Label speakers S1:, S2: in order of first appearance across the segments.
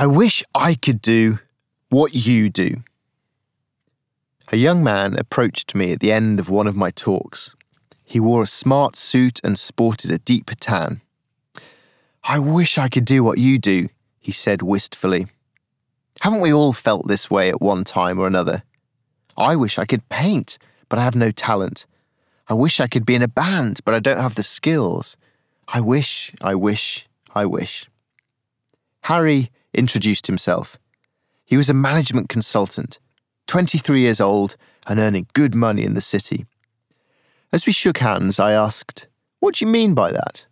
S1: I wish I could do what you do. A young man approached me at the end of one of my talks. He wore a smart suit and sported a deep tan. I wish I could do what you do, he said wistfully. Haven't we all felt this way at one time or another? I wish I could paint, but I have no talent. I wish I could be in a band, but I don't have the skills. I wish, I wish, I wish. Harry introduced himself. He was a management consultant, 23 years old and earning good money in the city. As we shook hands, I asked, What do you mean by that?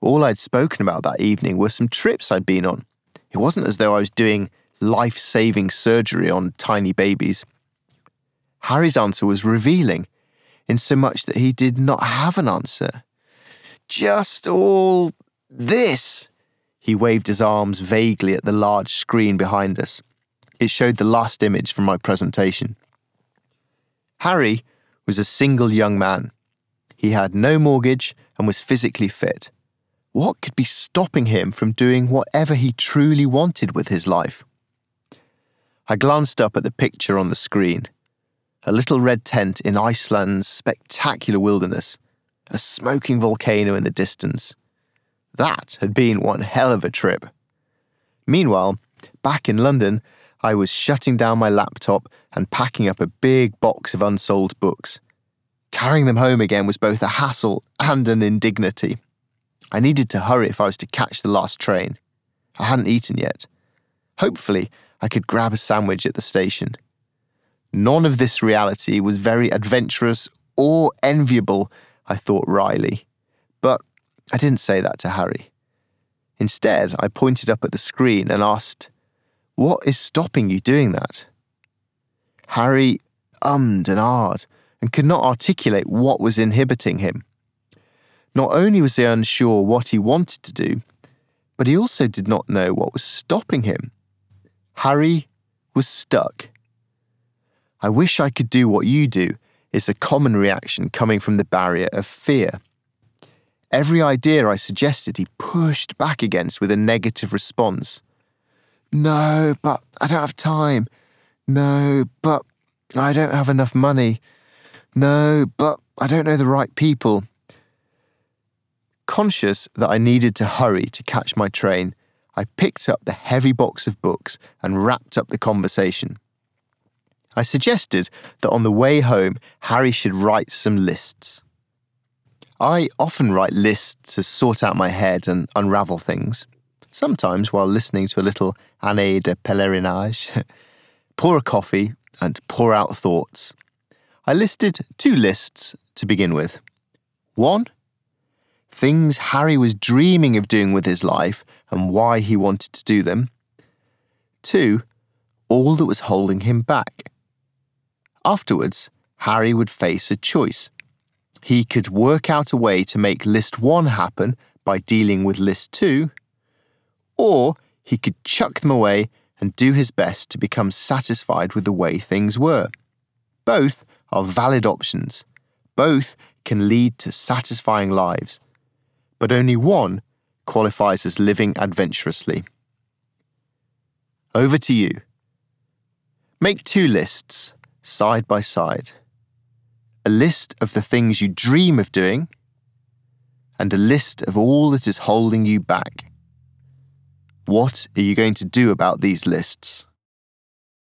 S1: All I'd spoken about that evening were some trips I'd been on. It wasn't as though I was doing life saving surgery on tiny babies. Harry's answer was revealing in so much that he did not have an answer. Just all this. He waved his arms vaguely at the large screen behind us. It showed the last image from my presentation. Harry was a single young man. He had no mortgage and was physically fit. What could be stopping him from doing whatever he truly wanted with his life? I glanced up at the picture on the screen a little red tent in Iceland's spectacular wilderness, a smoking volcano in the distance. That had been one hell of a trip. Meanwhile, back in London, I was shutting down my laptop and packing up a big box of unsold books. Carrying them home again was both a hassle and an indignity. I needed to hurry if I was to catch the last train. I hadn't eaten yet. Hopefully, I could grab a sandwich at the station. None of this reality was very adventurous or enviable, I thought wryly. I didn't say that to Harry. Instead, I pointed up at the screen and asked, What is stopping you doing that? Harry ummed and ahed and could not articulate what was inhibiting him. Not only was he unsure what he wanted to do, but he also did not know what was stopping him. Harry was stuck. I wish I could do what you do is a common reaction coming from the barrier of fear. Every idea I suggested he pushed back against with a negative response. No, but I don't have time. No, but I don't have enough money. No, but I don't know the right people. Conscious that I needed to hurry to catch my train, I picked up the heavy box of books and wrapped up the conversation. I suggested that on the way home, Harry should write some lists. I often write lists to sort out my head and unravel things, sometimes while listening to a little Année de Pèlerinage. pour a coffee and pour out thoughts. I listed two lists to begin with. One, things Harry was dreaming of doing with his life and why he wanted to do them. Two, all that was holding him back. Afterwards, Harry would face a choice. He could work out a way to make list one happen by dealing with list two, or he could chuck them away and do his best to become satisfied with the way things were. Both are valid options. Both can lead to satisfying lives. But only one qualifies as living adventurously. Over to you. Make two lists side by side. A list of the things you dream of doing, and a list of all that is holding you back. What are you going to do about these lists?